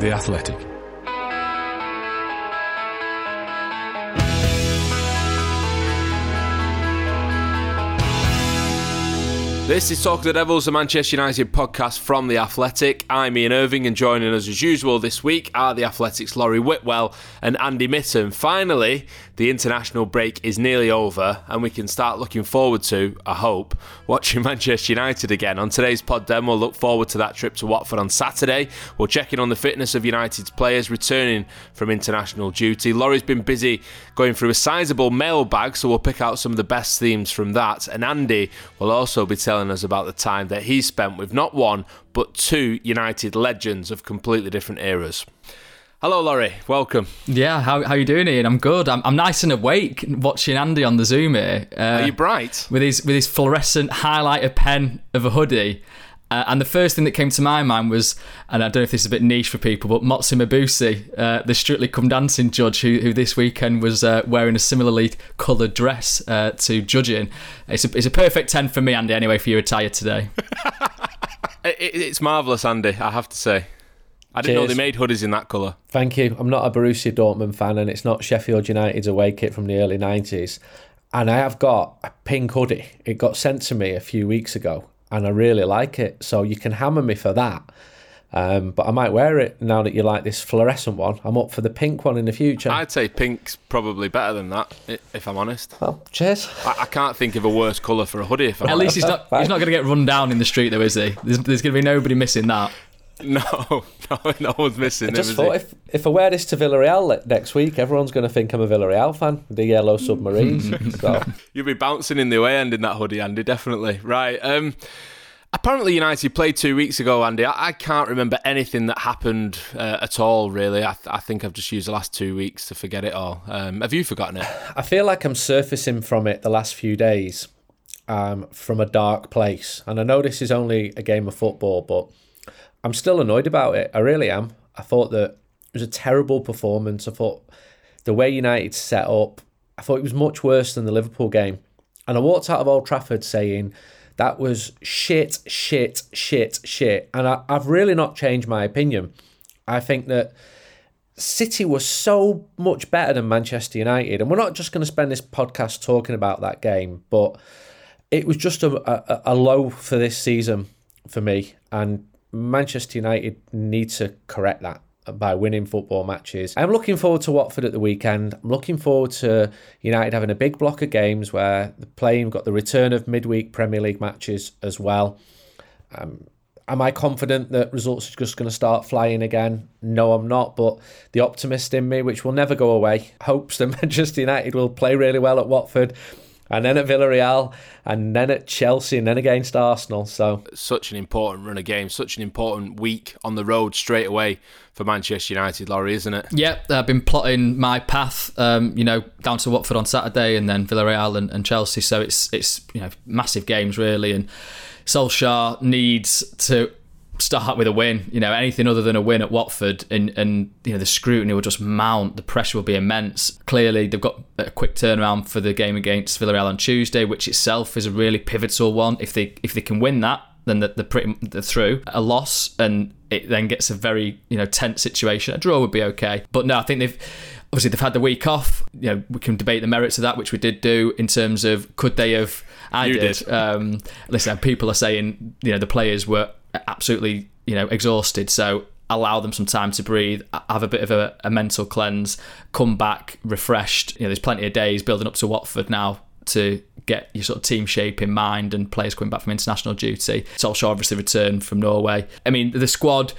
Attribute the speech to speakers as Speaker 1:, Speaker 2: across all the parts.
Speaker 1: The Athletic.
Speaker 2: This is Talk of the Devils, a Manchester United podcast from The Athletic. I'm Ian Irving, and joining us as usual this week are The Athletic's Laurie Whitwell and Andy Mitten. Finally, the international break is nearly over, and we can start looking forward to, I hope, watching Manchester United again. On today's pod, then, we'll look forward to that trip to Watford on Saturday. We'll check in on the fitness of United's players returning from international duty. Laurie's been busy going through a sizable mailbag, so we'll pick out some of the best themes from that. And Andy will also be telling telling us about the time that he spent with not one, but two United legends of completely different eras. Hello, Laurie. Welcome.
Speaker 3: Yeah, how how you doing, Ian? I'm good. I'm, I'm nice and awake watching Andy on the Zoom here.
Speaker 2: Uh, Are you bright?
Speaker 3: With his with his fluorescent highlighter pen of a hoodie. Uh, and the first thing that came to my mind was, and I don't know if this is a bit niche for people, but Motsi Mabuse, uh, the Strictly Come Dancing judge, who, who this weekend was uh, wearing a similarly coloured dress uh, to judging. It's a, it's a perfect 10 for me, Andy, anyway, for your attire today.
Speaker 2: it, it's marvellous, Andy, I have to say. I didn't Cheers. know they made hoodies in that colour.
Speaker 4: Thank you. I'm not a Borussia Dortmund fan, and it's not Sheffield United's away kit from the early 90s. And I have got a pink hoodie. It got sent to me a few weeks ago and I really like it. So you can hammer me for that. Um, but I might wear it now that you like this fluorescent one. I'm up for the pink one in the future.
Speaker 2: I'd say pink's probably better than that, if I'm honest.
Speaker 4: Well, cheers.
Speaker 2: I, I can't think of a worse colour for a hoodie. If I'm
Speaker 3: At
Speaker 2: honest.
Speaker 3: least he's not he's not going to get run down in the street, though, is he? There's, there's going to be nobody missing that.
Speaker 2: No, no, no one's missing.
Speaker 4: I just him, thought if, if I wear this to Villarreal next week, everyone's going to think I'm a Villarreal fan. The yellow submarines. so.
Speaker 2: You'll be bouncing in the away end in that hoodie, Andy. Definitely. Right. Um, Apparently, United played two weeks ago, Andy. I, I can't remember anything that happened uh, at all, really. I, th- I, think I've just used the last two weeks to forget it all. Um, have you forgotten it?
Speaker 4: I feel like I'm surfacing from it the last few days um, from a dark place. And I know this is only a game of football, but I'm still annoyed about it. I really am. I thought that it was a terrible performance. I thought the way United set up, I thought it was much worse than the Liverpool game. And I walked out of Old Trafford saying, that was shit, shit, shit, shit. And I, I've really not changed my opinion. I think that City was so much better than Manchester United. And we're not just going to spend this podcast talking about that game, but it was just a, a, a low for this season for me. And Manchester United need to correct that by winning football matches. I'm looking forward to Watford at the weekend. I'm looking forward to United having a big block of games where the playing got the return of midweek Premier League matches as well. Um, am I confident that results are just going to start flying again? No, I'm not. But the optimist in me, which will never go away, hopes that Manchester United will play really well at Watford and then at Villarreal, and then at Chelsea, and then against Arsenal. So
Speaker 2: such an important run of games, such an important week on the road straight away for Manchester United, Laurie, isn't it?
Speaker 3: Yep, I've been plotting my path, um, you know, down to Watford on Saturday, and then Villarreal and, and Chelsea. So it's it's you know massive games really, and Solskjaer needs to start with a win. You know, anything other than a win at Watford, and and you know the scrutiny will just mount. The pressure will be immense. Clearly, they've got a quick turnaround for the game against Villarreal on Tuesday, which itself is a really pivotal one. If they if they can win that, then they're, they're pretty they're through. A loss and it then gets a very you know tense situation. A draw would be okay, but no, I think they've obviously they've had the week off. You know, we can debate the merits of that, which we did do in terms of could they have. I
Speaker 2: you
Speaker 3: did.
Speaker 2: did.
Speaker 3: Um, listen, people are saying you know the players were absolutely you know exhausted. So allow them some time to breathe, have a bit of a, a, mental cleanse, come back refreshed. You know, there's plenty of days building up to Watford now to get your sort of team shape in mind and players coming back from international duty. Solskjaer obviously returned from Norway. I mean, the squad,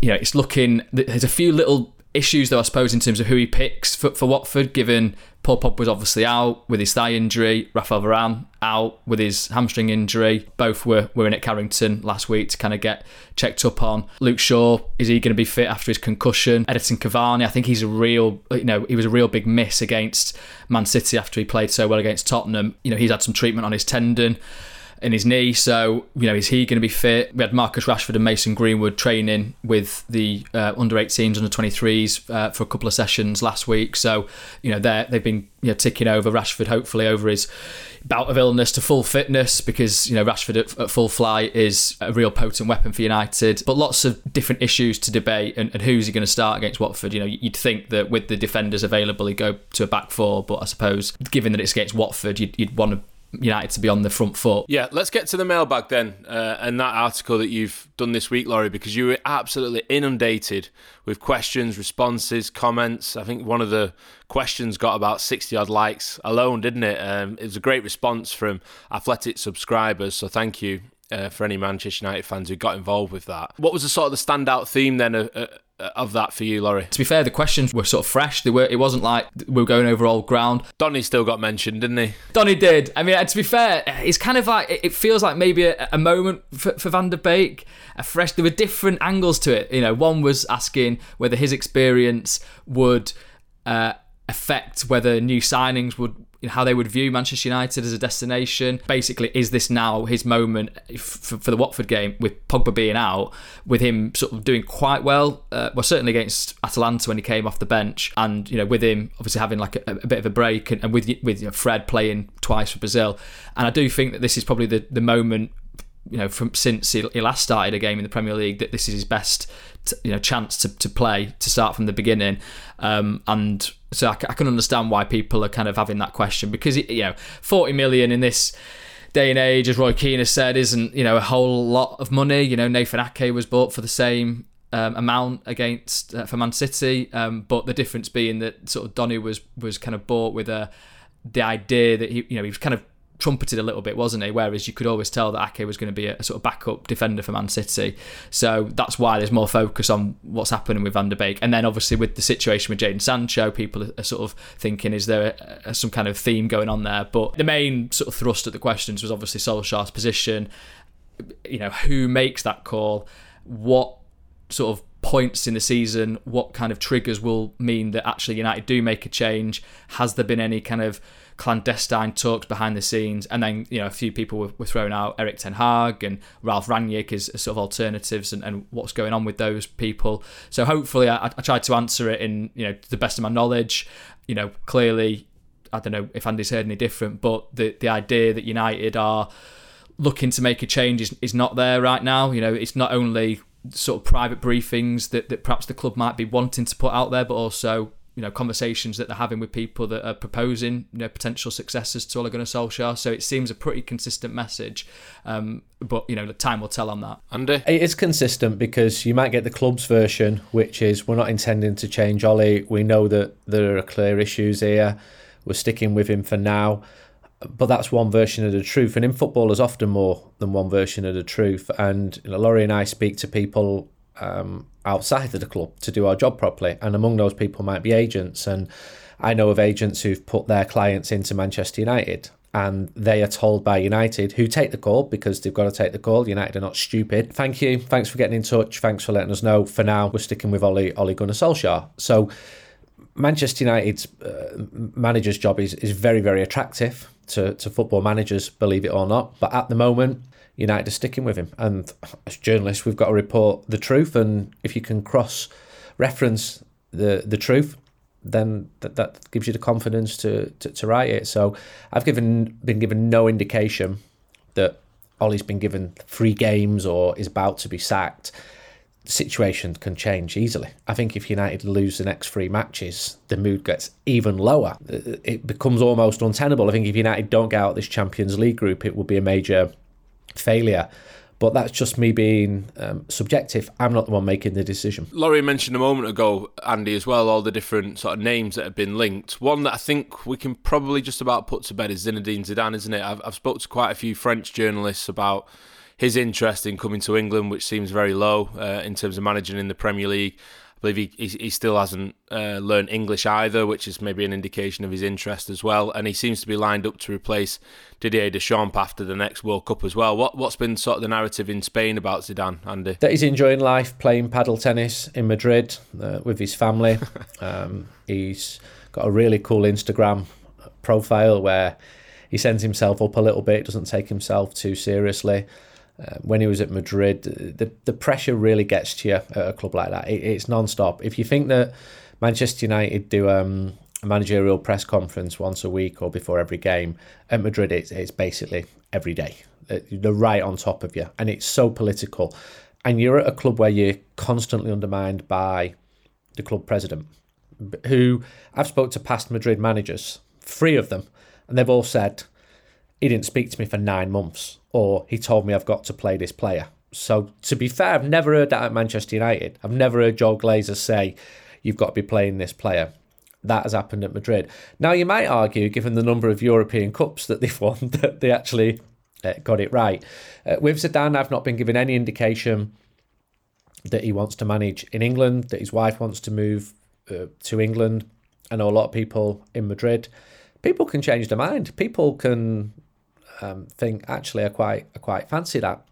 Speaker 3: you know, it's looking. There's a few little issues though, I suppose, in terms of who he picks for, for Watford, given Paul Pogba was obviously out with his thigh injury, Rafael Varane out with his hamstring injury. Both were, were in at Carrington last week to kind of get checked up on. Luke Shaw, is he going to be fit after his concussion? Edinson Cavani, I think he's a real, you know, he was a real big miss against Man City after he played so well against Tottenham. You know, he's had some treatment on his tendon. In his knee. So, you know, is he going to be fit? We had Marcus Rashford and Mason Greenwood training with the uh, under 18s, under 23s uh, for a couple of sessions last week. So, you know, they they've been you know, ticking over Rashford, hopefully over his bout of illness to full fitness because, you know, Rashford at, at full flight is a real potent weapon for United. But lots of different issues to debate and, and who's he going to start against Watford? You know, you'd think that with the defenders available, he'd go to a back four, but I suppose given that it's against Watford, you'd, you'd want to United to be on the front foot.
Speaker 2: Yeah, let's get to the mailbag then, uh, and that article that you've done this week, Laurie, because you were absolutely inundated with questions, responses, comments. I think one of the questions got about 60 odd likes alone, didn't it? Um, it was a great response from Athletic subscribers, so thank you. Uh, for any Manchester United fans who got involved with that, what was the sort of the standout theme then uh, uh of that for you, Laurie?
Speaker 3: To be fair, the questions were sort of fresh. They were. It wasn't like we were going over old ground.
Speaker 2: Donny still got mentioned, didn't he?
Speaker 3: Donny did. I mean, to be fair, it's kind of like it feels like maybe a, a moment for, for Van der Beek. A fresh. There were different angles to it. You know, one was asking whether his experience would. Uh, affect whether new signings would how they would view Manchester United as a destination. Basically, is this now his moment for, for the Watford game with Pogba being out, with him sort of doing quite well? Uh, well, certainly against Atalanta when he came off the bench, and you know with him obviously having like a, a bit of a break, and, and with with you know, Fred playing twice for Brazil, and I do think that this is probably the the moment you know from since he, last started a game in the Premier League that this is his best you know chance to, to play to start from the beginning. Um, and so I, I, can understand why people are kind of having that question because you know 40 million in this day and age as Roy Keane has said isn't you know a whole lot of money. You know Nathan Ake was bought for the same um, amount against uh, for Man City. Um, but the difference being that sort of Donny was was kind of bought with a the idea that he you know he was kind of trumpeted a little bit, wasn't he? Whereas you could always tell that Ake was going to be a, a, sort of backup defender for Man City. So that's why there's more focus on what's happening with Van der Beek. And then obviously with the situation with Jadon Sancho, people are, are sort of thinking, is there a, a, some kind of theme going on there? But the main sort of thrust of the questions was obviously Solskjaer's position. You know, who makes that call? What sort of points in the season, what kind of triggers will mean that actually United do make a change? Has there been any kind of clandestine talks behind the scenes, and then you know a few people were, were thrown out, Erik Ten Hag and Ralf Rangnick as, as sort of alternatives, and, and, what's going on with those people. So hopefully, I, I tried to answer it in you know the best of my knowledge. You know, clearly, I don't know if Andy's heard any different, but the the idea that United are looking to make a change is, is not there right now. You know, it's not only sort of private briefings that, that perhaps the club might be wanting to put out there, but also you know conversations that they're having with people that are proposing you know potential successors to Ole Gunnar Solskjaer. So it seems a pretty consistent message, um, but you know the time will tell on that.
Speaker 2: Andy,
Speaker 4: it is consistent because you might get the club's version, which is we're not intending to change Ollie. We know that there are clear issues here. We're sticking with him for now. But that's one version of the truth, and in football, there's often more than one version of the truth. And you know, Laurie and I speak to people um, outside of the club to do our job properly. And among those people might be agents. And I know of agents who've put their clients into Manchester United and they are told by United, who take the call because they've got to take the call. United are not stupid. Thank you. Thanks for getting in touch. Thanks for letting us know. For now, we're sticking with Ollie, Ole Gunnar Solskjaer. So Manchester United's uh, manager's job is, is very, very attractive to, to football managers, believe it or not. But at the moment, United are sticking with him. And as journalists, we've got to report the truth. And if you can cross reference the the truth, then that, that gives you the confidence to, to, to write it. So I've given been given no indication that Ollie's been given free games or is about to be sacked. The situation can change easily. I think if United lose the next three matches, the mood gets even lower. It becomes almost untenable. I think if United don't get out this Champions League group, it will be a major failure. But that's just me being um, subjective. I'm not the one making the decision.
Speaker 2: Laurie mentioned a moment ago, Andy, as well, all the different sort of names that have been linked. One that I think we can probably just about put to bed is Zinedine Zidane, isn't it? I've, I've spoke to quite a few French journalists about his interest in coming to England, which seems very low uh, in terms of managing in the Premier League. I believe he, he, he still hasn't uh, learned English either, which is maybe an indication of his interest as well. And he seems to be lined up to replace Didier Deschamps after the next World Cup as well. What what's been sort of the narrative in Spain about Zidane, Andy?
Speaker 4: That he's enjoying life, playing paddle tennis in Madrid uh, with his family. um, he's got a really cool Instagram profile where he sends himself up a little bit, doesn't take himself too seriously. Uh, when he was at Madrid, the the pressure really gets to you at a club like that. It, it's non-stop. If you think that Manchester United do um, a managerial press conference once a week or before every game, at Madrid it's, it's basically every day. Uh, they're right on top of you, and it's so political. And you're at a club where you're constantly undermined by the club president, who I've spoke to past Madrid managers, three of them, and they've all said he didn't speak to me for nine months, or he told me I've got to play this player. So to be fair, I've never heard that at Manchester United. I've never heard Joel Glazer say you've got to be playing this player. That has happened at Madrid. Now you might argue, given the number of European cups that they've won, that they actually uh, got it right. Uh, with Zidane, I've not been given any indication that he wants to manage in England, that his wife wants to move uh, to England. I know a lot of people in Madrid. People can change their mind. People can um, think actually I quite I quite fancy that.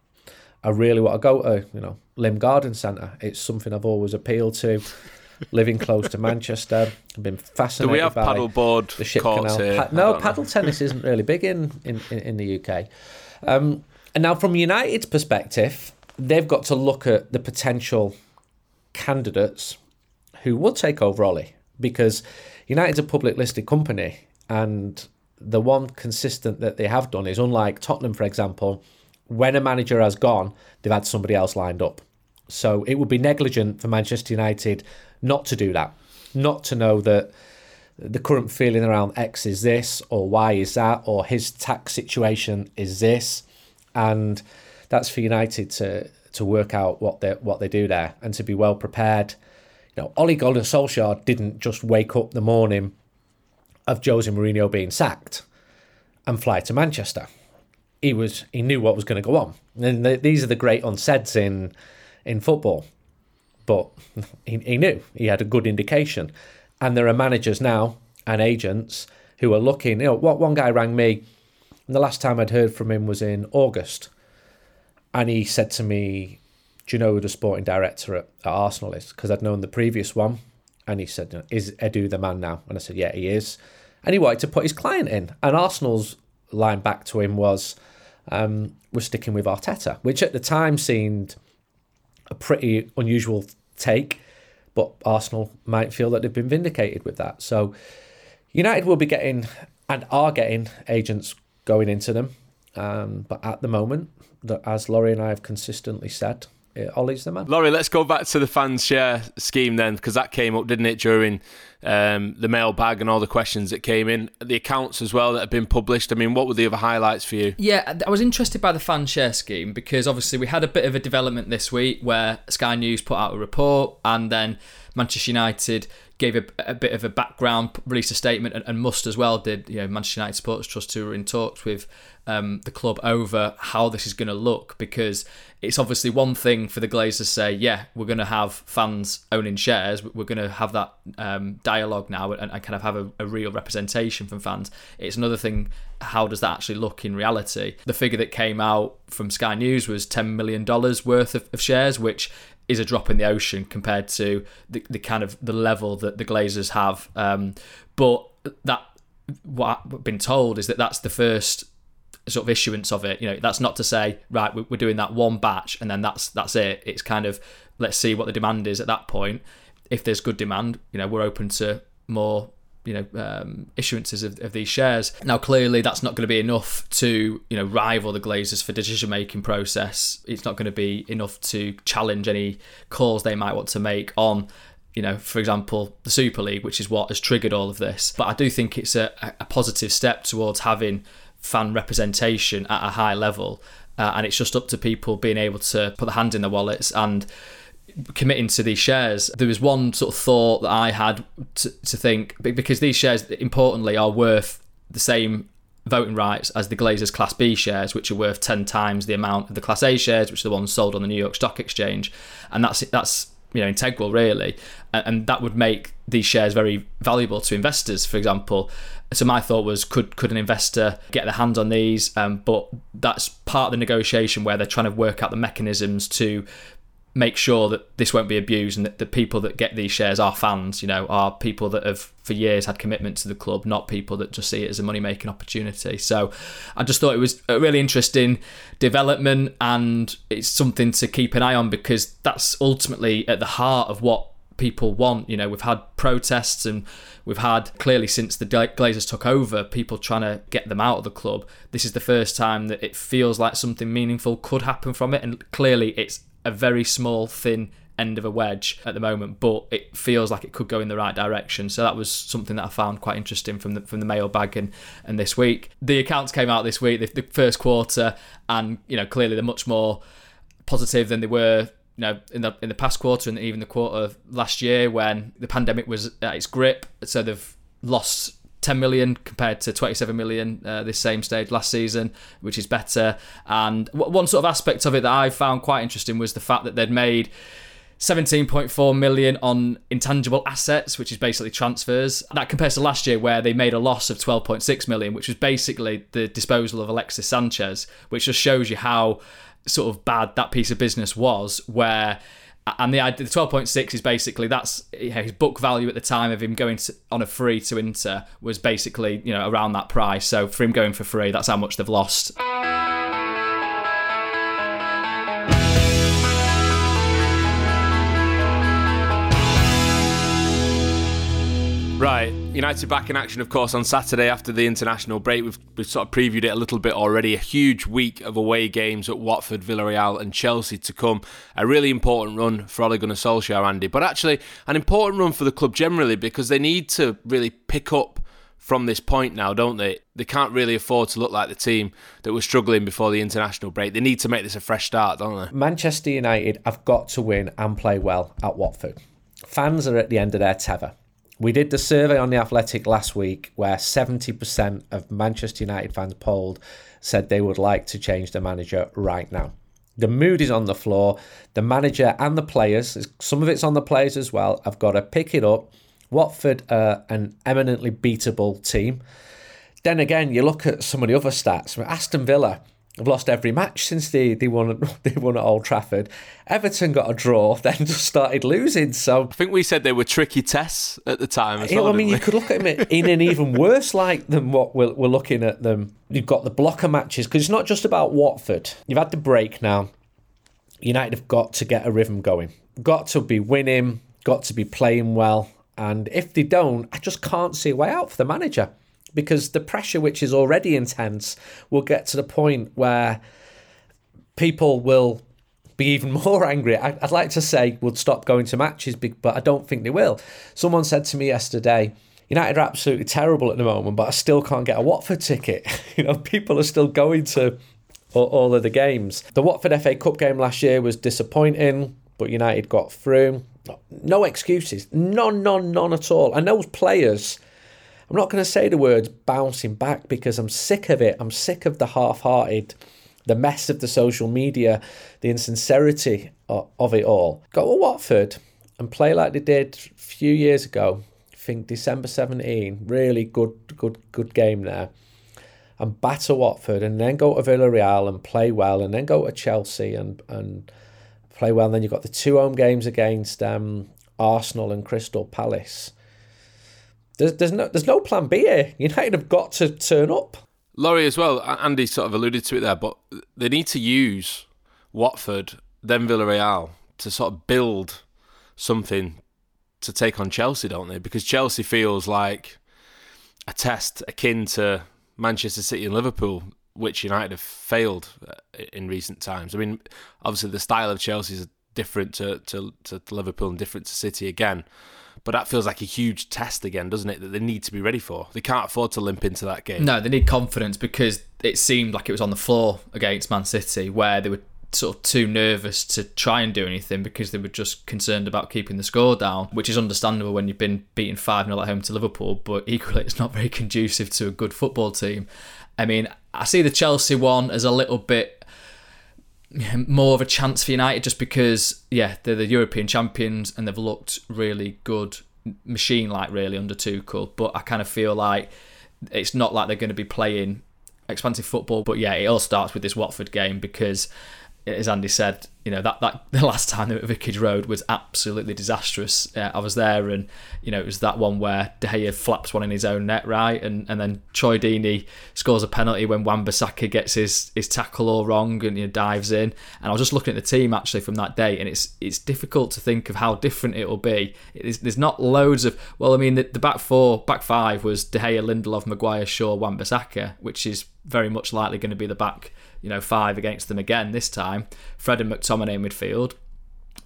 Speaker 4: I really want to go to you know Lim Garden Centre. It's something I've always appealed to. Living close to Manchester, I've been fascinated.
Speaker 2: Do we have paddleboard
Speaker 4: the ship
Speaker 2: courts
Speaker 4: canal. Pa- no, paddle tennis isn't really big in in, in, in the UK. Um, and now, from United's perspective, they've got to look at the potential candidates who would take over Ollie because United's a public listed company and the one consistent that they have done is unlike Tottenham, for example, when a manager has gone, they've had somebody else lined up. So it would be negligent for Manchester United not to do that, not to know that the current feeling around X is this, or Y is that, or his tax situation is this, and that's for United to to work out what they what they do there and to be well prepared. You know, Ole Gunnar Solskjaer didn't just wake up the morning of Jose Mourinho being sacked and fly to Manchester. He was he knew what was going to go on, and the, these are the great unsaids in in football. But he, he knew he had a good indication, and there are managers now and agents who are looking. You know, what one guy rang me, and the last time I'd heard from him was in August, and he said to me, "Do you know who the sporting director at, at Arsenal is?" Because I'd known the previous one, and he said, "Is Edu the man now?" And I said, "Yeah, he is." And he wanted to put his client in, and Arsenal's line back to him was, um, "We're sticking with Arteta," which at the time seemed a pretty unusual take, but Arsenal might feel that they've been vindicated with that. So United will be getting and are getting agents going into them, um, but at the moment, as Laurie and I have consistently said, uh, Ollie's the man.
Speaker 2: Laurie, let's go back to the fans share scheme then, because that came up, didn't it, during um, the mailbag and all the questions that came in, the accounts as well that have been published. I mean, what were the other highlights for you?
Speaker 3: Yeah, I was interested by the fan share scheme because obviously we had a bit of a development this week where Sky News put out a report and then Manchester United gave a, a bit of a background, released a statement, and, and MUST as well did. You know, Manchester United Supporters Trust who were in talks with um, the club over how this is going to look because it's obviously one thing for the Glazers to say, yeah, we're going to have fans owning shares, we're going to have that um, dialogue now and, and, kind of have a, a, real representation from fans. It's another thing, how does that actually look in reality? The figure that came out from Sky News was $10 million worth of, of shares, which is a drop in the ocean compared to the, the kind of the level that the Glazers have. Um, but that what I've been told is that that's the first sort of issuance of it. You know, that's not to say right we're doing that one batch and then that's that's it. It's kind of let's see what the demand is at that point. If there's good demand, you know, we're open to more you know um, issuances of, of these shares. Now, clearly, that's not going to be enough to you know rival the Glazers for decision making process. It's not going to be enough to challenge any calls they might want to make on. You know, for example, the Super League, which is what has triggered all of this. But I do think it's a, a positive step towards having fan representation at a high level. Uh, and it's just up to people being able to put their hand in their wallets and committing to these shares. There was one sort of thought that I had to, to think because these shares, importantly, are worth the same voting rights as the Glazers Class B shares, which are worth ten times the amount of the Class A shares, which are the ones sold on the New York Stock Exchange, and that's that's you know integral really, and that would make these shares very valuable to investors, for example. So my thought was, could could an investor get their hands on these? Um, but that's part of the negotiation where they're trying to work out the mechanisms to make sure that this won't be abused and that the people that get these shares are fans, you know, are people that have for years had commitment to the club, not people that just see it as a money making opportunity. So I just thought it was a really interesting development and it's something to keep an eye on because that's ultimately at the heart of what people want. You know, we've had protests and we've had clearly since the Glazers took over, people trying to get them out of the club. This is the first time that it feels like something meaningful could happen from it, and clearly it's a very small, thin end of a wedge at the moment, but it feels like it could go in the right direction. So that was something that I found quite interesting from the from the mailbag and, and this week. The accounts came out this week, the, the first quarter, and you know clearly they're much more positive than they were you know in the in the past quarter and even the quarter of last year when the pandemic was at its grip. So they've lost 10 million compared to 27 million uh, this same stage last season, which is better. And one sort of aspect of it that I found quite interesting was the fact that they'd made 17.4 million on intangible assets, which is basically transfers. That compares to last year where they made a loss of 12.6 million, which was basically the disposal of Alexis Sanchez, which just shows you how sort of bad that piece of business was where and the the twelve point six is basically that's his book value at the time of him going to, on a free to Inter was basically you know around that price. So for him going for free, that's how much they've lost.
Speaker 2: Right, United back in action, of course, on Saturday after the international break. We've, we've sort of previewed it a little bit already. A huge week of away games at Watford, Villarreal, and Chelsea to come. A really important run for Ole Gunnar Solskjaer, Andy, but actually an important run for the club generally because they need to really pick up from this point now, don't they? They can't really afford to look like the team that was struggling before the international break. They need to make this a fresh start, don't they?
Speaker 4: Manchester United have got to win and play well at Watford. Fans are at the end of their tether. We did the survey on the Athletic last week where 70% of Manchester United fans polled said they would like to change the manager right now. The mood is on the floor. The manager and the players, some of it's on the players as well, have got to pick it up. Watford are an eminently beatable team. Then again, you look at some of the other stats. Aston Villa have lost every match since they, they won they won at Old Trafford. Everton got a draw, then just started losing. So
Speaker 2: I think we said they were tricky tests at the time. As
Speaker 4: well,
Speaker 2: I
Speaker 4: mean,
Speaker 2: we?
Speaker 4: you could look at them in an even worse light than what we're, we're looking at them. You've got the blocker matches because it's not just about Watford. You've had the break now. United have got to get a rhythm going. Got to be winning. Got to be playing well. And if they don't, I just can't see a way out for the manager because the pressure, which is already intense, will get to the point where people will be even more angry. I'd like to say would stop going to matches, but I don't think they will. Someone said to me yesterday, United are absolutely terrible at the moment, but I still can't get a Watford ticket. you know, people are still going to all of the games. The Watford FA Cup game last year was disappointing, but United got through. No excuses. None, none, none at all. And those players I'm not going to say the words bouncing back because I'm sick of it. I'm sick of the half hearted, the mess of the social media, the insincerity of it all. Go to Watford and play like they did a few years ago. I think December 17, really good, good, good game there. And batter Watford and then go to Villarreal and play well and then go to Chelsea and, and play well. And then you've got the two home games against um, Arsenal and Crystal Palace there's, there's no there's no plan B here. United have got to turn up.
Speaker 2: Laurie as well. Andy sort of alluded to it there, but they need to use Watford, then Villarreal to sort of build something to take on Chelsea, don't they? Because Chelsea feels like a test akin to Manchester City and Liverpool, which United have failed uh, in recent times. I mean, obviously the style of Chelsea is different to, to, to Liverpool and different to City again. But that feels like a huge test again, doesn't it? That they need to be ready for. They can't afford to limp into that game.
Speaker 3: No, they need confidence because it seemed like it was on the floor against Man City, where they were sort of too nervous to try and do anything because they were just concerned about keeping the score down, which is understandable when you've been beaten 5 0 at home to Liverpool, but equally it's not very conducive to a good football team. I mean, I see the Chelsea one as a little bit more of a chance for United just because, yeah, they're the European champions and they've looked really good, machine like really under Tuchel. But I kind of feel like it's not like they're going to be playing expansive football. But yeah, it all starts with this Watford game because as Andy said, you know that, that the last time at Vicarage Road was absolutely disastrous. Uh, I was there, and you know it was that one where De Gea flaps one in his own net, right, and and then Troy Deeney scores a penalty when Wan-Bissaka gets his his tackle all wrong and you know, dives in. And I was just looking at the team actually from that day, and it's it's difficult to think of how different it will be. There's not loads of well, I mean the, the back four, back five was De Gea, Lindelof, Maguire, Shaw, Wan-Bissaka, which is very much likely going to be the back you know, five against them again this time. Fred and McTominay in midfield.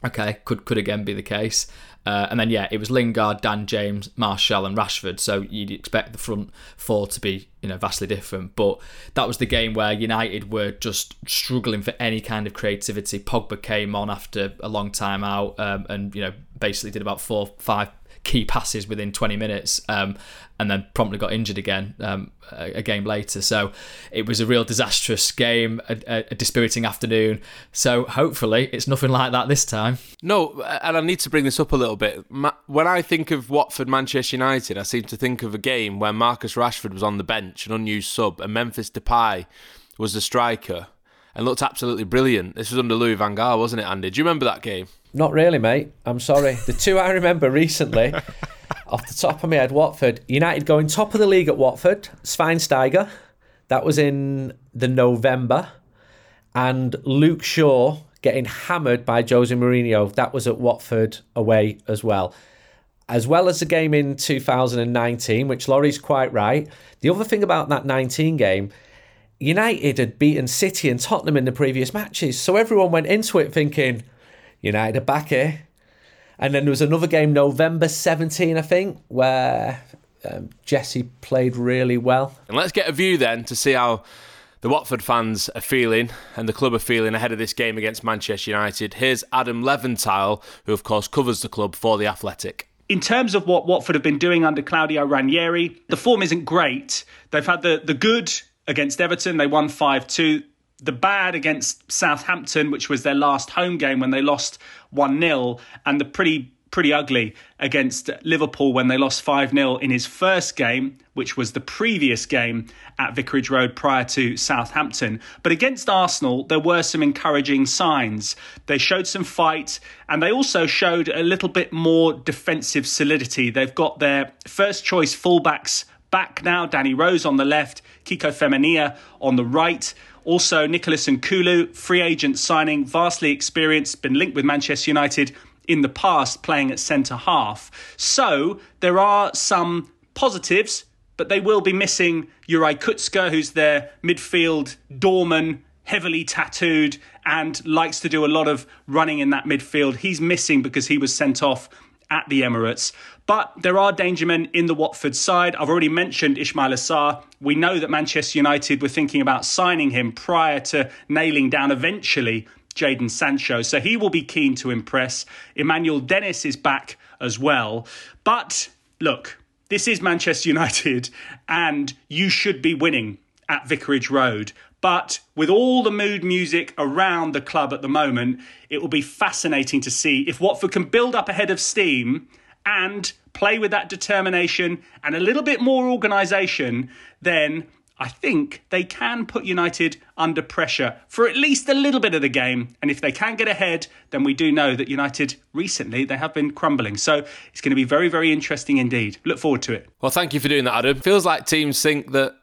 Speaker 3: Okay, could could again be the case. Uh, and then yeah, it was Lingard, Dan James, Martial, and Rashford. So you'd expect the front four to be you know vastly different. But that was the game where United were just struggling for any kind of creativity. Pogba came on after a long time out, um, and you know basically did about four, five key passes within 20 minutes um, and then promptly got injured again um, a, a, game later. So it was a real disastrous game, a, a, dispiriting afternoon. So hopefully it's nothing like that this time.
Speaker 2: No, and I need to bring this up a little bit. When I think of Watford Manchester United, I seem to think of a game where Marcus Rashford was on the bench, an unused sub, and Memphis Depay was the striker and looked absolutely brilliant. This was under Louis van Gaal, wasn't it, Andy? Do you remember that game?
Speaker 4: Not really, mate. I'm sorry. The two I remember recently, off the top of my head, Watford. United going top of the league at Watford. Schweinsteiger. That was in the November. And Luke Shaw getting hammered by Jose Mourinho. That was at Watford away as well. As well as the game in 2019, which Laurie's quite right. The other thing about that 19 game, United had beaten City and Tottenham in the previous matches. So everyone went into it thinking, United are back here. And then there was another game, November 17, I think, where um, Jesse played really well.
Speaker 2: And let's get a view then to see how the Watford fans are feeling and the club are feeling ahead of this game against Manchester United. Here's Adam Leventhal, who of course covers the club for The Athletic.
Speaker 1: In terms of what Watford have been doing under Claudio Ranieri, the form isn't great. They've had the, the good against Everton, they won 5 2 the bad against Southampton, which was their last home game when they lost 1 0, and the pretty pretty ugly against Liverpool when they lost 5 0 in his first game, which was the previous game at Vicarage Road prior to Southampton. But against Arsenal, there were some encouraging signs. They showed some fight and they also showed a little bit more defensive solidity. They've got their first choice fullbacks back now Danny Rose on the left, Kiko Femenia on the right. Also, Nicolas Nkoulou, free agent signing, vastly experienced, been linked with Manchester United in the past, playing at centre half. So there are some positives, but they will be missing Juraj Kucka, who's their midfield doorman, heavily tattooed, and likes to do a lot of running in that midfield. He's missing because he was sent off at the Emirates. But there are danger men in the Watford side. I've already mentioned Ismaila Sarr. We know that Manchester United were thinking about signing him prior to nailing down eventually Jadon Sancho. So he will be keen to impress. Emmanuel Dennis is back as well. But look, this is Manchester United, and you should be winning at Vicarage Road. But with all the mood music around the club at the moment, it will be fascinating to see if Watford can build up a head of steam and play with that determination and a little bit more organisation, then I think they can put United under pressure for at least a little bit of the game. And if they can get ahead, then we do know that United recently they have been crumbling. So it's going to be very, very interesting indeed. Look forward to it.
Speaker 2: Well, thank you for doing that, Adam. Feels like teams think that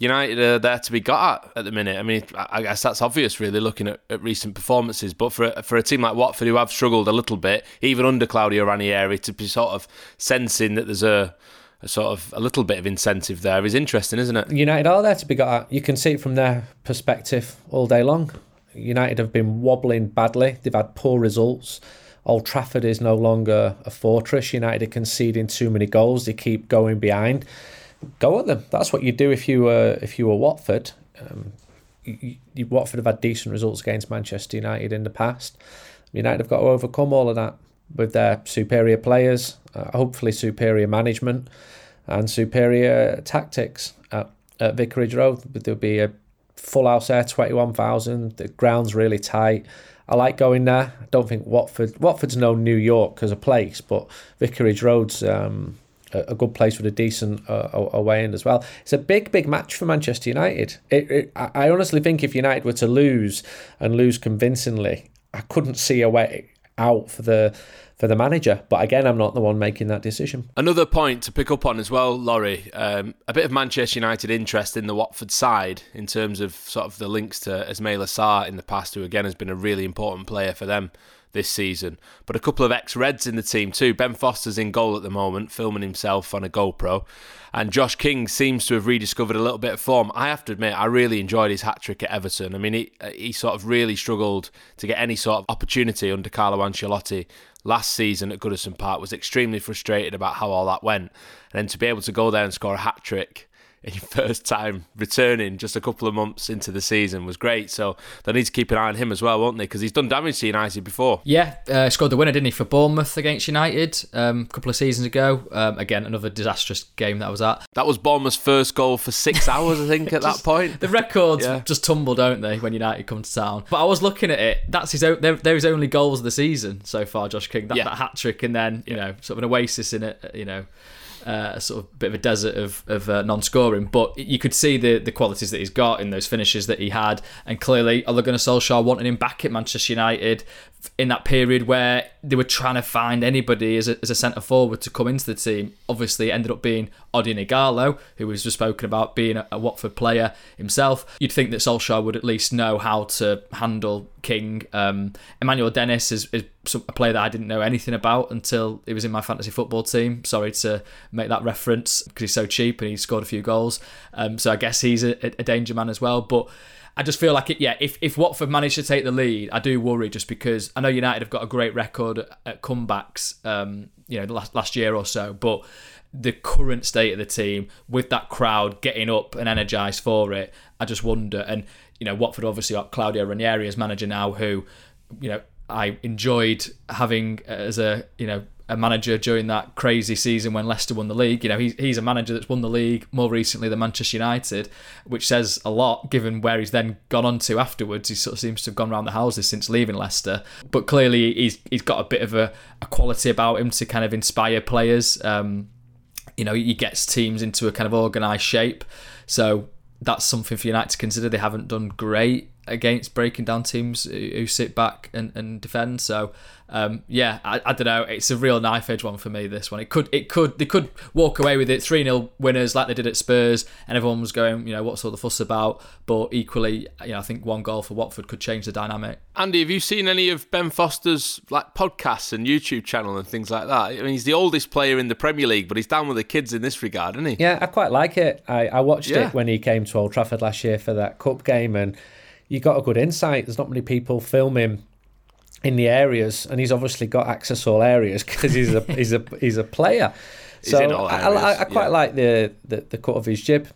Speaker 2: United are there to be got at at the minute. I mean, I guess that's obvious, really, looking at, at recent performances. But for a, for a team like Watford, who have struggled a little bit, even under Claudio Ranieri, to be sort of sensing that there's a, a sort of a little bit of incentive there is interesting, isn't it?
Speaker 4: United are there to be got at. You can see it from their perspective all day long. United have been wobbling badly. They've had poor results. Old Trafford is no longer a fortress. United are conceding too many goals. They keep going behind go at them. That's what you do if you were if you were Watford. Um, you, you, Watford have had decent results against Manchester United in the past. United have got to overcome all of that with their superior players, uh, hopefully superior management, and superior tactics at, at Vicarage Road. There'll be a full house there, twenty one thousand. The ground's really tight. I like going there. I don't think Watford Watford's no New York as a place, but Vicarage Road's um, a good place with a decent uh, away end as well. It's a big, big match for Manchester United. It, it, I honestly think if United were to lose and lose convincingly, I couldn't see a way out for the for the manager. But again, I'm not the one making that decision.
Speaker 2: Another point to pick up on as well, Laurie, um, a bit of Manchester United interest in the Watford side in terms of sort of the links to Ismaila Sarr in the past, who again has been a really important player for them this season. But a couple of ex Reds in the team too. Ben Foster's in goal at the moment, filming himself on a GoPro. And Josh King seems to have rediscovered a little bit of form. I have to admit, I really enjoyed his hat trick at Everton. I mean, he, uh, he sort of really struggled to get any sort of opportunity under Carlo Ancelotti last season at Goodison Park, was extremely frustrated about how all that went. And then to be able to go there and score a hat trick your first time returning just a couple of months into the season was great. So they need to keep an eye on him as well, won't they? Because he's done damage to United before.
Speaker 3: Yeah, uh, scored the winner, didn't he, for Bournemouth against United um, a couple of seasons ago. Um, again, another disastrous game that was at.
Speaker 2: That was Bournemouth's first goal for six hours, I think, at that point.
Speaker 3: The records yeah. just tumble, don't they, when United come to town? But I was looking at it. That's his. Own, they're, they're his only goals of the season so far, Josh King. That, yeah. that hat trick, and then you know, sort of an oasis in it. You know uh, a sort of bit of a desert of, of uh, non-scoring, but you could see the the qualities that he's got in those finishes that he had, and clearly Ole Gunnar Solskjaer wanted him back at Manchester United in that period where they were trying to find anybody as a, as a centre forward to come into the team. Obviously, it ended up being Odion Ighalo, who was just spoken about being a, a, Watford player himself. You'd think that Solskjaer would at least know how to handle King. Um, Emmanuel Dennis is, is, a player that I didn't know anything about until he was in my fantasy football team. Sorry to make that reference because he's so cheap and he scored a few goals. Um, so I guess he's a, a danger man as well. But I just feel like it. Yeah, if if Watford manage to take the lead, I do worry just because I know United have got a great record at comebacks. Um, you know, the last last year or so, but the current state of the team with that crowd getting up and energised for it, I just wonder. And you know, Watford obviously got Claudio Ranieri as manager now, who you know I enjoyed having as a you know a manager during that crazy season when Leicester won the league. You know, he's, he's a manager that's won the league more recently than Manchester United, which says a lot given where he's then gone on to afterwards. He sort of seems to have gone around the houses since leaving Leicester. But clearly, he's he's got a bit of a, a quality about him to kind of inspire players. Um, you know, he gets teams into a kind of organised shape. So that's something for United to consider. They haven't done great against breaking down teams who sit back and, and defend. So um, yeah, I, I, don't know. It's a real knife edge one for me. This one, it could, it could, they could walk away with it three 0 winners like they did at Spurs, and everyone was going, you know, what's all the fuss about? But equally, you know, I think one goal for Watford could change the dynamic.
Speaker 2: Andy, have you seen any of Ben Foster's like podcasts and YouTube channel and things like that? I mean, he's the oldest player in the Premier League, but he's down with the kids in this regard, isn't he?
Speaker 4: Yeah, I quite like it. I, I watched yeah. it when he came to Old Trafford last year for that cup game and you got a good insight. There's not many people filming in the areas, and he's obviously got access to all areas because he's a he's a he's a player.
Speaker 2: so I,
Speaker 4: I, I, quite yeah. like the, the the cut of his jib.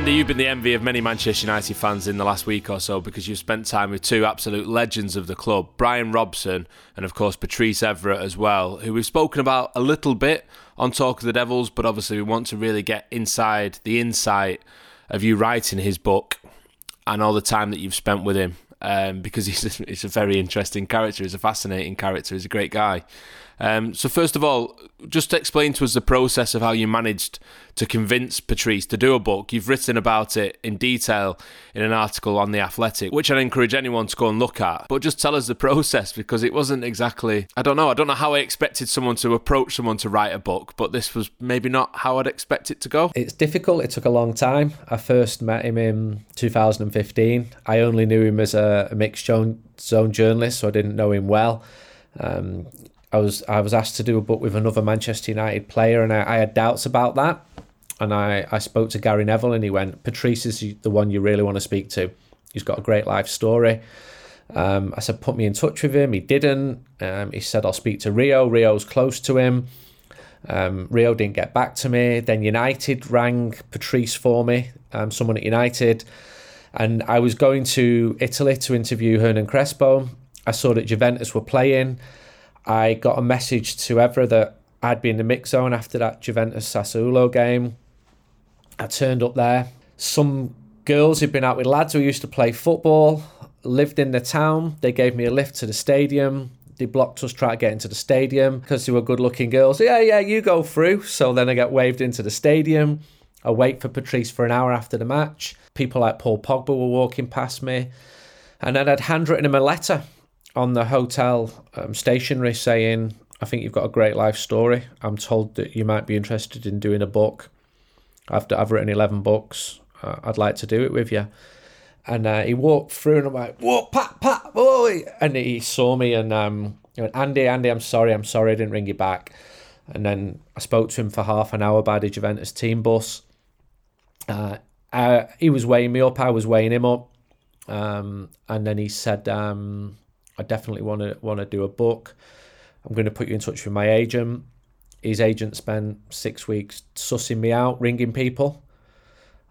Speaker 2: Andy, you've been the envy of many Manchester United fans in the last week or so because you've spent time with two absolute legends of the club, Brian Robson and, of course, Patrice Evra as well, who we've spoken about a little bit on Talk of the Devils, but obviously we want to really get inside the insight of you writing his book and all the time that you've spent with him um, because he's a, he's a very interesting character, he's a fascinating character, he's a great guy. Um, so first of all, just explain to us the process of how you managed to convince Patrice to do a book. You've written about it in detail in an article on The Athletic, which I'd encourage anyone to go and look at. But just tell us the process because it wasn't exactly, I don't know, I don't know how I expected someone to approach someone to write a book, but this was maybe not how I'd expect it to go.
Speaker 4: It's difficult. It took a long time. I first met him in 2015. I only knew him as a, mixed zone, journalist, so I didn't know him well. Um, I was I was asked to do a book with another Manchester United player, and I, I had doubts about that. And I, I spoke to Gary Neville, and he went, "Patrice is the one you really want to speak to. He's got a great life story." Um, I said, "Put me in touch with him." He didn't. Um, he said, "I'll speak to Rio. Rio's close to him." Um, Rio didn't get back to me. Then United rang Patrice for me, um, someone at United, and I was going to Italy to interview Hernan Crespo. I saw that Juventus were playing. I got a message to Evra that I'd be in the mix zone after that Juventus Sassuolo game. I turned up there. Some girls who'd been out with lads who used to play football lived in the town. They gave me a lift to the stadium. They blocked us trying to get into the stadium because they were good looking girls. Yeah, yeah, you go through. So then I get waved into the stadium. I wait for Patrice for an hour after the match. People like Paul Pogba were walking past me. And then I'd handwritten him a letter on the hotel um, stationery saying, I think you've got a great life story. I'm told that you might be interested in doing a book. I've, I've written 11 books. Uh, I'd like to do it with you. And uh, he walked through, and I'm like, "Whoa, Pat, Pat, boy!" And he saw me, and um, he went, "Andy, Andy, I'm sorry, I'm sorry, I didn't ring you back." And then I spoke to him for half an hour by the Juventus team bus. Uh, he was weighing me up, I was weighing him up, um, and then he said, um, "I definitely want to want to do a book. I'm going to put you in touch with my agent." His agent spent six weeks sussing me out, ringing people.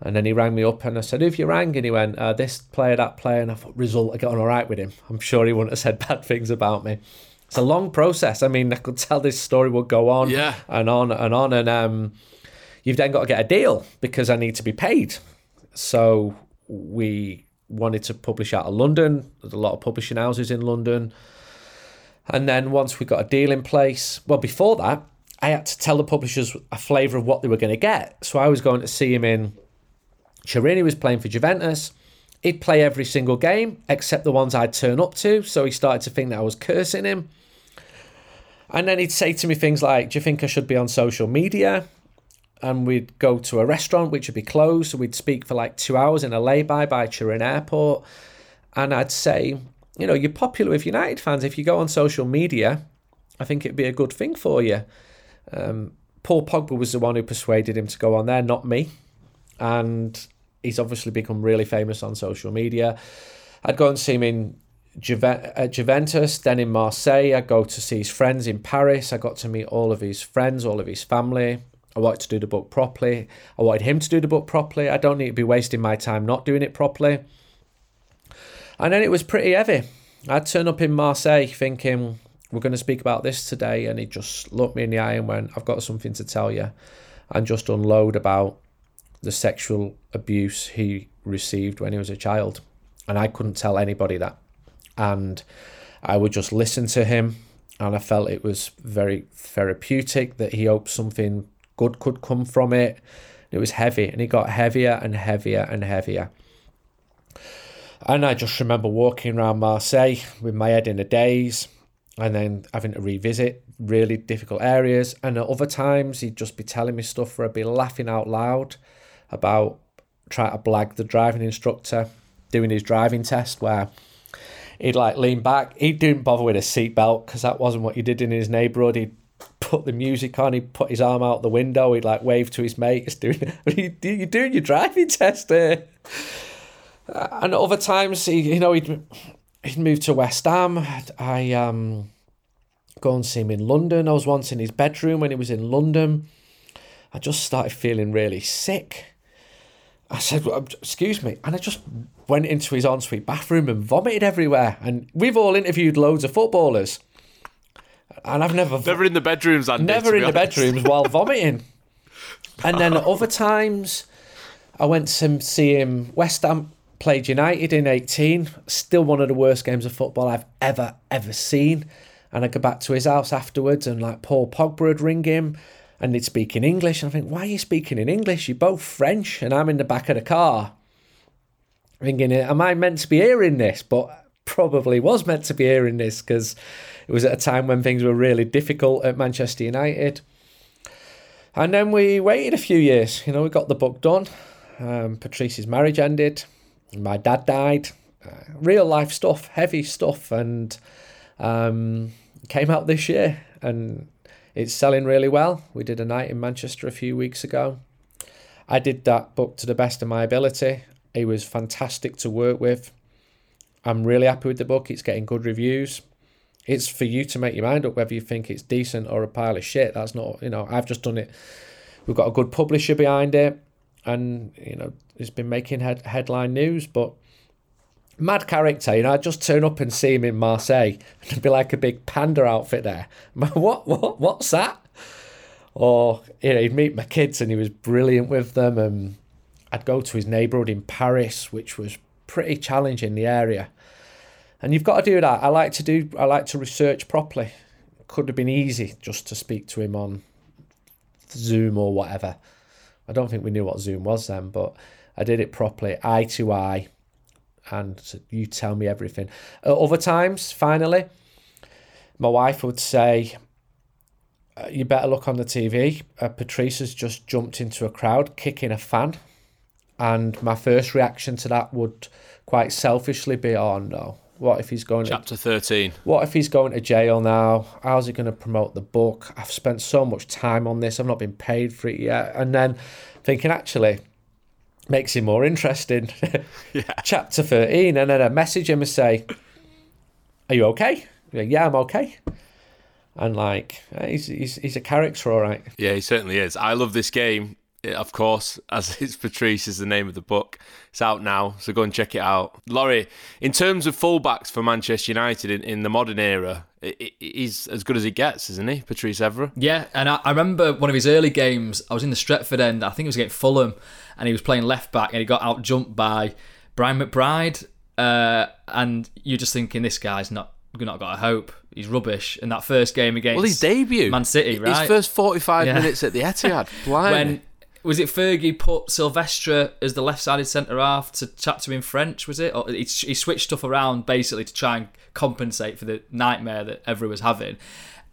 Speaker 4: And then he rang me up and I said, Who have you rang? And he went, uh, This player, that player. And I thought, Result, I got on all right with him. I'm sure he wouldn't have said bad things about me. It's a long process. I mean, I could tell this story would go on
Speaker 2: Yeah.
Speaker 4: and on and on. And um, you've then got to get a deal because I need to be paid. So we wanted to publish out of London. There's a lot of publishing houses in London. And then once we got a deal in place, well, before that, I had to tell the publishers a flavour of what they were going to get. So I was going to see him in. He was playing for Juventus. He'd play every single game except the ones I'd turn up to. So he started to think that I was cursing him. And then he'd say to me things like, Do you think I should be on social media? And we'd go to a restaurant which would be closed. So we'd speak for like two hours in a lay-by by Turin Airport. And I'd say, you know, you're popular with United fans. If you go on social media, I think it'd be a good thing for you. Um, Paul Pogba was the one who persuaded him to go on there, not me. And he's obviously become really famous on social media. I'd go and see him in Juve- at Juventus, then in Marseille. I'd go to see his friends in Paris. I got to meet all of his friends, all of his family. I wanted to do the book properly. I wanted him to do the book properly. I don't need to be wasting my time not doing it properly. And then it was pretty heavy. I'd turn up in Marseille thinking, we're going to speak about this today. And he just looked me in the eye and went, I've got something to tell you. And just unload about the sexual abuse he received when he was a child. And I couldn't tell anybody that. And I would just listen to him. And I felt it was very therapeutic that he hoped something good could come from it. It was heavy and it got heavier and heavier and heavier. And I just remember walking around Marseille with my head in a daze and then having to revisit really difficult areas. And at other times, he'd just be telling me stuff where I'd be laughing out loud about trying to blag the driving instructor doing his driving test where he'd like lean back. He didn't bother with a seatbelt because that wasn't what he did in his neighbourhood. He'd put the music on, he'd put his arm out the window, he'd like wave to his mates, doing, you're doing your driving test there. And other times, he, you know, he'd he'd moved to West Ham. I um go and see him in London. I was once in his bedroom when he was in London. I just started feeling really sick. I said, "Well, "Excuse me," and I just went into his ensuite bathroom and vomited everywhere. And we've all interviewed loads of footballers, and I've never
Speaker 2: Never in the bedrooms, Andy.
Speaker 4: never in
Speaker 2: be
Speaker 4: the bedrooms while vomiting. And then at other times, I went to see him. West Ham played United in 18. Still one of the worst games of football I've ever, ever seen. And I'd go back to his house afterwards and like Paul Pogba would ring him and they'd speak in English. And I think, why are you speaking in English? You're both French. And I'm in the back of the car thinking, am I meant to be hearing this? But probably was meant to be hearing this because it was at a time when things were really difficult at Manchester United. And then we waited a few years. You know, we got the book done. Um, Patrice's marriage ended. My dad died. Uh, real life stuff, heavy stuff, and um, came out this year. And it's selling really well. We did a night in Manchester a few weeks ago. I did that book to the best of my ability. It was fantastic to work with. I'm really happy with the book. It's getting good reviews. It's for you to make your mind up whether you think it's decent or a pile of shit. That's not, you know, I've just done it. We've got a good publisher behind it, and you know, it's been making head, headline news. But mad character, you know, I'd just turn up and see him in Marseille, and it'd be like a big panda outfit there. what, what, what's that? Or you know, he'd meet my kids, and he was brilliant with them. And I'd go to his neighbourhood in Paris, which was pretty challenging the area. And you've got to do that. I like to do I like to research properly. Could have been easy just to speak to him on Zoom or whatever. I don't think we knew what Zoom was then, but I did it properly, eye to eye, and you tell me everything. At other times, finally, my wife would say, uh, "You better look on the TV." Uh, Patrice has just jumped into a crowd, kicking a fan, and my first reaction to that would quite selfishly be, "Oh no." What if he's going
Speaker 2: chapter to, 13?
Speaker 4: What if he's going to jail now? How's he going to promote the book? I've spent so much time on this. I've not been paid for it yet. And then thinking, actually, makes it more interesting. yeah. Chapter 13. And then I message him and say, Are you okay? Like, yeah, I'm okay. And like, he's, he's, he's a character, all right.
Speaker 2: Yeah, he certainly is. I love this game of course, as it's Patrice is the name of the book. It's out now, so go and check it out. Laurie, in terms of fullbacks for Manchester United in, in the modern era, he's as good as he gets, isn't he, Patrice Evra?
Speaker 3: Yeah, and I, I, remember one of his early games. I was in the Stretford end. I think it was against Fulham, and he was playing left back, and he got out jumped by Brian McBride. Uh, and you're just thinking this guy's not not got a hope. He's rubbish. In that first game against
Speaker 2: well, his debut,
Speaker 3: Man City, right?
Speaker 2: His first 45 yeah. minutes at the Etihad,
Speaker 3: when was it Fergie put Silvestre as the left-sided centre half to chat to him in French? Was it? Or he, he switched stuff around basically to try and compensate for the nightmare that everyone was having.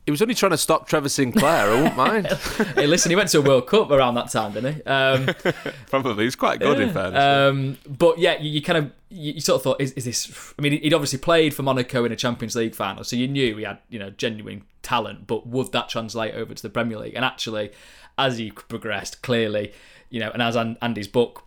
Speaker 2: He was only trying to stop Trevor Sinclair. I won't mind.
Speaker 3: hey, listen, he went to a World Cup around that time, didn't he? Um,
Speaker 2: Probably. He was quite good in fairness.
Speaker 3: Um, but yeah, you, you, kind of you, you sort of thought, is, is, this? I mean, he'd obviously played for Monaco in a Champions League final, so you knew he had you know genuine talent. But would that translate over to the Premier League? And actually, as he progressed, clearly, you know, and as Andy's book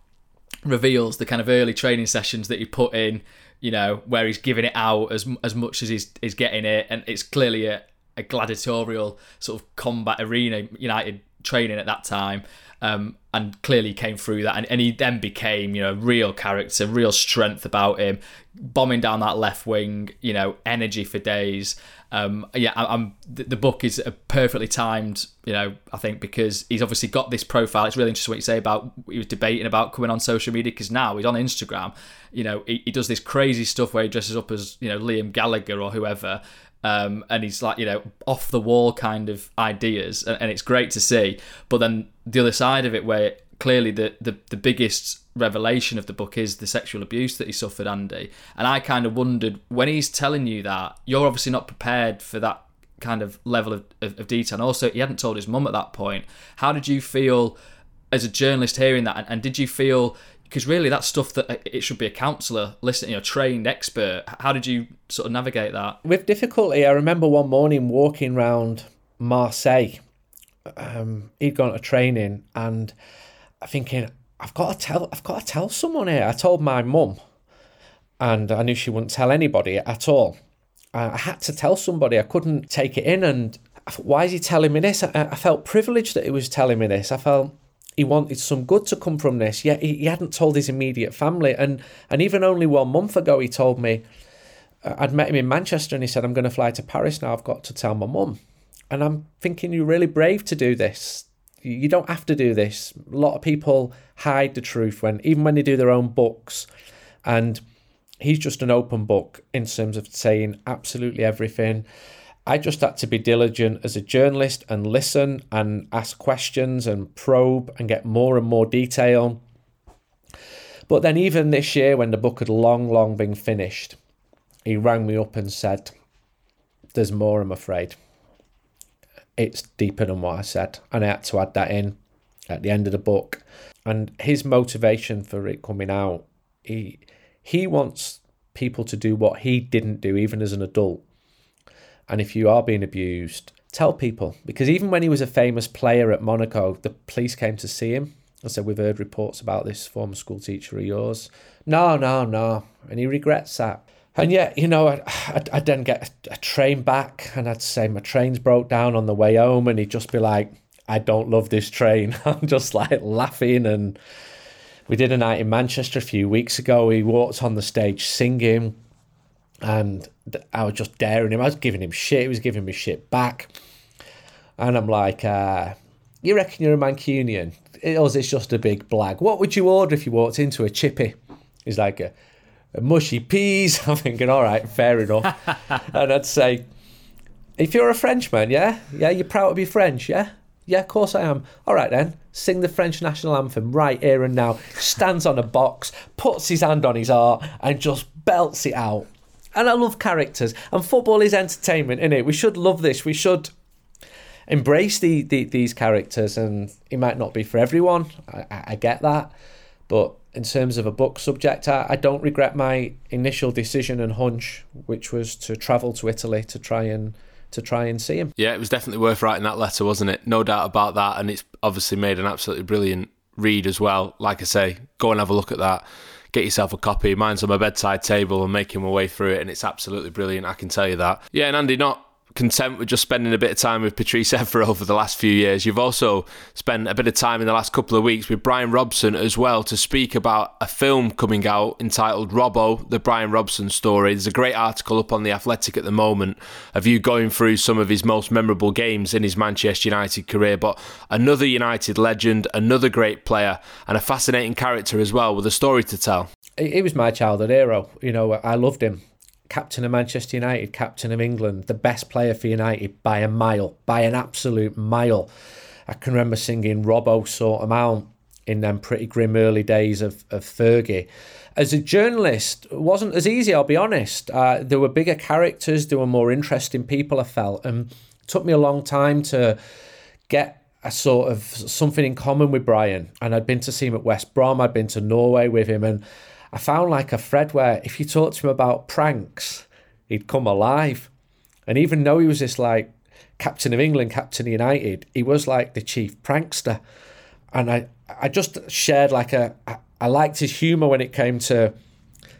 Speaker 3: reveals, the kind of early training sessions that he put in, you know, where he's giving it out as as much as he's, he's getting it, and it's clearly a, a gladiatorial sort of combat arena United training at that time. Um, and clearly came through that, and, and he then became, you know, real character, real strength about him, bombing down that left wing, you know, energy for days, um, yeah, I, am the, book is perfectly timed. You know, I think because he's obviously got this profile. It's really interesting what you say about he was debating about coming on social media because now he's on Instagram. You know, he, he does this crazy stuff where he dresses up as you know Liam Gallagher or whoever. Um, and he's like you know off the wall kind of ideas and, and, it's great to see but then the other side of it where clearly the, the the biggest revelation of the book is the sexual abuse that he suffered, Andy. And I kind of wondered when he's telling you that, you're obviously not prepared for that kind of level of, of, of detail. And also, he hadn't told his mum at that point. How did you feel as a journalist hearing that? And, and did you feel because really that's stuff that uh, it should be a counsellor listening, know, trained expert. How did you sort of navigate that?
Speaker 4: With difficulty, I remember one morning walking around Marseille. Um, he'd gone to training and I thinking, I've got to tell I've got to tell someone here. I told my mum, and I knew she wouldn't tell anybody at all. I had to tell somebody. I couldn't take it in, and why is he telling me this? I, I felt privileged that he was telling me this. I felt he wanted some good to come from this. Yet he, he hadn't told his immediate family, and and even only one month ago he told me. Uh, I'd met him in Manchester, and he said, "I'm going to fly to Paris now. I've got to tell my mum." And I'm thinking, you're really brave to do this you don't have to do this. A lot of people hide the truth when even when they do their own books, and he's just an open book in terms of saying absolutely everything. I just had to be diligent as a journalist and listen and ask questions and probe and get more and more detail. But then, even this year, when the book had long, long been finished, he rang me up and said, There's more, I'm afraid it's deeper than what I said. And I had to add that in at the end of the book. And his motivation for it coming out, he he wants people to do what he didn't do even as an adult. And if you are being abused, tell people. Because even when he was a famous player at Monaco, the police came to see him and said, We've heard reports about this former school teacher of yours. No, no, no. And he regrets that. And yet, you know, I'd, I'd, then get a, train back and I'd say my train's broke down on the way home and he'd just be like, I don't love this train. I'm just like laughing. And we did a night in Manchester a few weeks ago. He walked on the stage singing and I was just daring him. I was giving him shit. He was giving me shit back. And I'm like, uh, you reckon you're a Mancunian? It was, it's just a big blag. What would you order if you walked into a chippy? He's like, "A mushy peas. I'm thinking, all right, fair enough. and I'd say, if you're a Frenchman, yeah, yeah, you're proud to be French, yeah, yeah, of course I am. All right then, sing the French national anthem right here and now. Stands on a box, puts his hand on his heart, and just belts it out. And I love characters, and football is entertainment, isn't it? We should love this. We should embrace the, the these characters, and it might not be for everyone. I, I get that, but in terms of a book subject, I, I don't regret my initial decision and hunch, which was to travel to Italy to try and to try and see him.
Speaker 2: Yeah, it was definitely worth writing that letter, wasn't it? No doubt about that, and it's obviously made an absolutely brilliant read as well. Like I say, go and have a look at that. Get yourself a copy. Mine's on my bedside table and making my way through it, and it's absolutely brilliant. I can tell you that. Yeah, and Andy, not content with just spending a bit of time with Patrice Evra over the last few years. You've also spent a bit of time in the last couple of weeks with Brian Robson as well to speak about a film coming out entitled Robbo, the Brian Robson story. There's a great article up on The Athletic at the moment of you going through some of his most memorable games in his Manchester United career. But another United legend, another great player, and a fascinating character as well with a story to tell.
Speaker 4: He was my childhood hero. You know, I loved him captain of Manchester United, captain of England, the best player for United by a mile, by an absolute mile. I can remember singing Robbo sort him out in them pretty grim early days of, of Fergie. As a journalist, it wasn't as easy, I'll be honest. Uh, there were bigger characters, there were more interesting people, I felt. And it took me a long time to get a sort of something in common with Brian. And I'd been to see him at West Brom, I'd been to Norway with him, and I found like a thread where if you talked to him about pranks, he'd come alive. And even though he was this like captain of England, captain of United, he was like the chief prankster. And I, I just shared like a, I liked his humour when it came to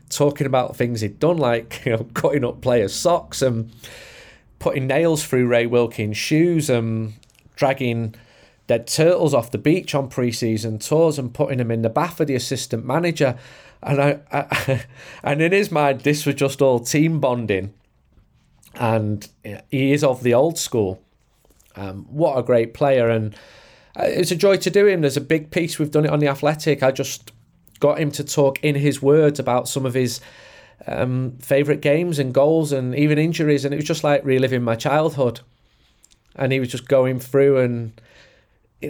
Speaker 4: talking about things he'd done, like you know, cutting up players' socks and putting nails through Ray Wilkins' shoes and dragging dead turtles off the beach on pre-season tours and putting them in the bath of the assistant manager. And I, I and in his mind, this was just all team bonding. And he is of the old school. Um, what a great player! And uh, it's a joy to do him. There's a big piece we've done it on the Athletic. I just got him to talk in his words about some of his um, favourite games and goals and even injuries, and it was just like reliving my childhood. And he was just going through, and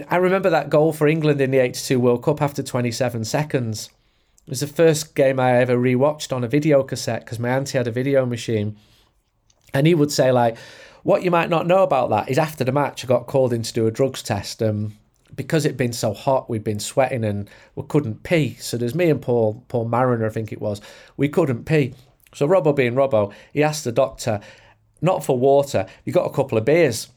Speaker 4: I remember that goal for England in the '82 World Cup after 27 seconds it was the first game I ever rewatched on a video cassette because my auntie had a video machine. And he would say, like, what you might not know about that is after the match, I got called in to do a drugs test. Um, because it'd been so hot, we'd been sweating and we couldn't pee. So there's me and Paul, Paul Mariner, I think it was. We couldn't pee. So Robbo being Robbo, he asked the doctor, not for water, you got a couple of beers.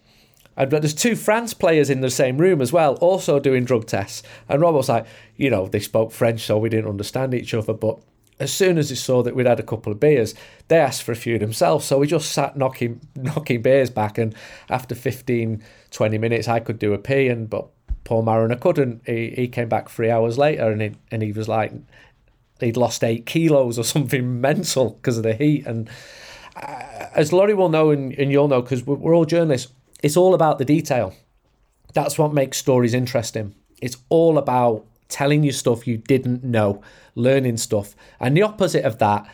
Speaker 4: And there's two France players in the same room as well, also doing drug tests. And Rob was like, you know, they spoke French, so we didn't understand each other. But as soon as they saw that we'd had a couple of beers, they asked for a few themselves. So we just sat knocking knocking beers back. And after 15, 20 minutes, I could do a pee. And but Paul Mariner couldn't. He, he came back three hours later, and he, and he was like, he'd lost eight kilos or something mental because of the heat. And uh, as Laurie will know, and, and you'll know, because we're, we're all journalists it's all about the detail. That's what makes stories interesting. It's all about telling you stuff you didn't know, learning stuff. And the opposite of that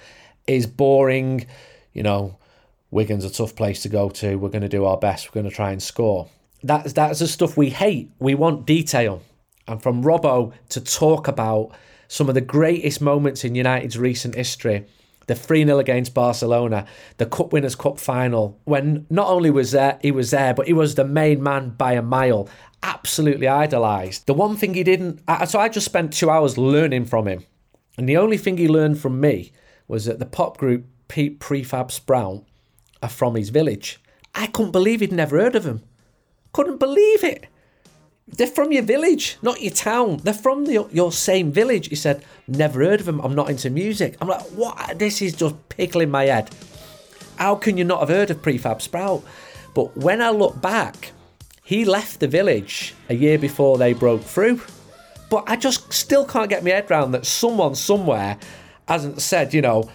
Speaker 4: is boring, you know, Wigan's a tough place to go to. We're going to do our best. We're going to try and score. That's that's the stuff we hate. We want detail. And from Robbo to talk about some of the greatest moments in United's recent history the 3 0 against Barcelona, the Cup Winners' Cup final, when not only was there, he was there, but he was the main man by a mile. Absolutely idolised. The one thing he didn't, so I just spent two hours learning from him. And the only thing he learned from me was that the pop group Pete Prefab Sprout are from his village. I couldn't believe he'd never heard of them. Couldn't believe it. They're from your village, not your town. They're from the, your same village. He said, Never heard of them. I'm not into music. I'm like, What? This is just pickling my head. How can you not have heard of Prefab Sprout? But when I look back, he left the village a year before they broke through. But I just still can't get my head around that someone somewhere hasn't said, you know,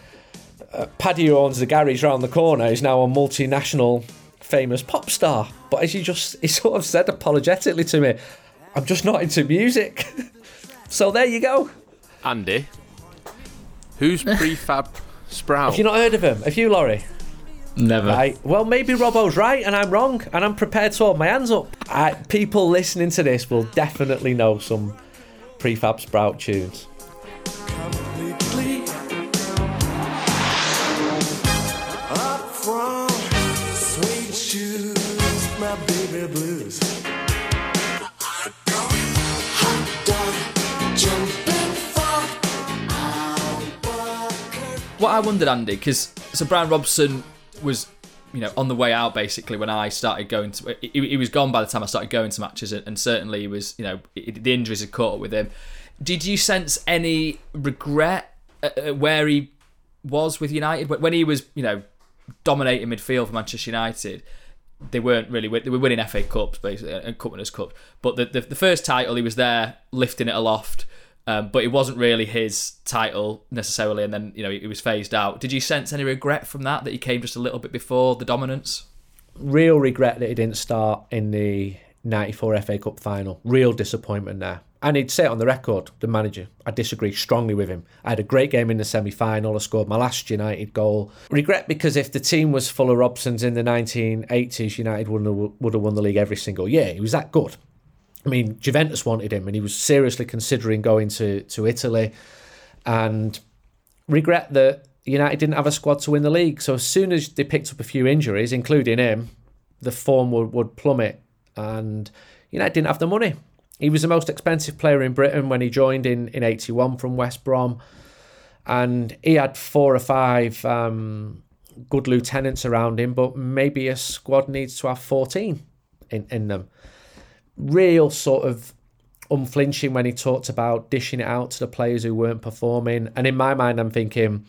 Speaker 4: uh, Paddy owns the garage around the corner He's now a multinational famous pop star. But as you just, he sort of said apologetically to me, I'm just not into music. so there you go.
Speaker 2: Andy, Who's prefab Sprout?
Speaker 4: Have you not heard of him? Have you, Laurie?
Speaker 3: Never.
Speaker 4: Right. Well, maybe Robbo's right and I'm wrong, and I'm prepared to hold my hands up. I, people listening to this will definitely know some prefab Sprout tunes.
Speaker 3: What I wondered, Andy, because so Brian Robson was, you know, on the way out basically when I started going to. He, he was gone by the time I started going to matches, and, and certainly he was, you know, the injuries had caught up with him. Did you sense any regret at, at where he was with United when he was, you know, dominating midfield for Manchester United? They weren't really they were winning FA Cups basically and Cup Winners' Cup, but the, the the first title he was there lifting it aloft. Um, but it wasn't really his title necessarily, and then you know he was phased out. Did you sense any regret from that that he came just a little bit before the dominance?
Speaker 4: Real regret that he didn't start in the 94 FA Cup final. Real disappointment there. And he'd say it on the record, the manager. I disagree strongly with him. I had a great game in the semi final. I scored my last United goal. Regret because if the team was full of Robsons in the 1980s, United would would have won the league every single year. He was that good. I mean, Juventus wanted him and he was seriously considering going to, to Italy. And regret that United didn't have a squad to win the league. So as soon as they picked up a few injuries, including him, the form would, would plummet. And United didn't have the money. He was the most expensive player in Britain when he joined in, in 81 from West Brom. And he had four or five um, good lieutenants around him, but maybe a squad needs to have 14 in, in them real sort of unflinching when he talked about dishing it out to the players who weren't performing. And in my mind, I'm thinking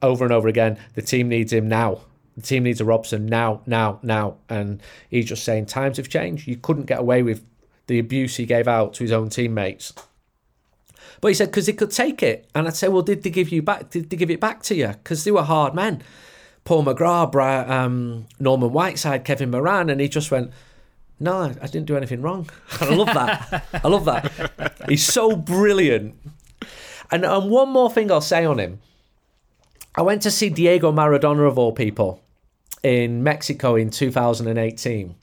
Speaker 4: over and over again, the team needs him now. The team needs a Robson now, now, now. And he's just saying times have changed. You couldn't get away with the abuse he gave out to his own teammates. But he said because he could take it, and I'd say, well, did they give you back? Did they give it back to you? Because they were hard men. Paul McGrath, um, Norman Whiteside, Kevin Moran, and he just went, no, I didn't do anything wrong. And I love that. I love that. He's so brilliant. And, and one more thing I'll say on him. I went to see Diego Maradona of all people in Mexico in 2018.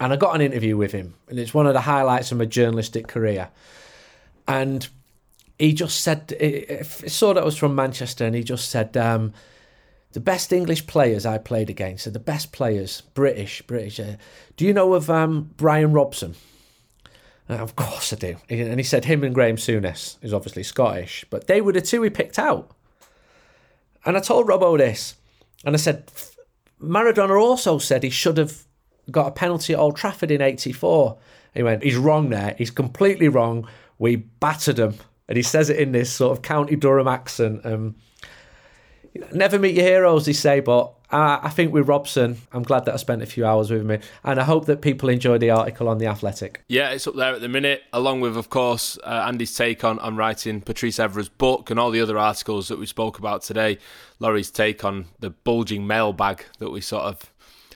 Speaker 4: And I got an interview with him. And it's one of the highlights of my journalistic career. And he just said, I saw that was from Manchester, and he just said, um, the best English players I played against are the best players, British, British. Uh, do you know of um, Brian Robson? Uh, of course I do. And he said him and Graham Souness, is obviously Scottish, but they were the two he picked out. And I told Robbo this, and I said, Maradona also said he should have got a penalty at Old Trafford in 84. He went, he's wrong there. He's completely wrong. We battered him. And he says it in this sort of County Durham accent. Um, never meet your heroes, they say, but uh, I think with Robson, I'm glad that I spent a few hours with him, and I hope that people enjoy the article on the Athletic.
Speaker 2: Yeah, it's up there at the minute, along with, of course, uh, Andy's take on, on writing Patrice Evra's book and all the other articles that we spoke about today. Laurie's take on the bulging mailbag that we sort of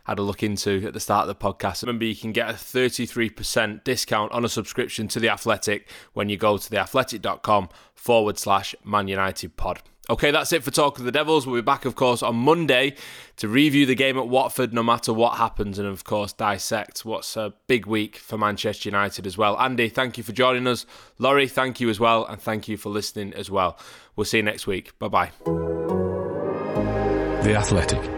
Speaker 2: had a look into at the start of the podcast. Remember, you can get a 33% discount on a subscription to The Athletic when you go to theathletic.com forward slash Man United pod. Okay, that's it for Talk of the Devils. We'll be back, of course, on Monday to review the game at Watford no matter what happens and, of course, dissect what's a big week for Manchester United as well. Andy, thank you for joining us. Laurie, thank you as well. And thank you for listening as well. We'll see you next week. Bye bye.
Speaker 5: The Athletic.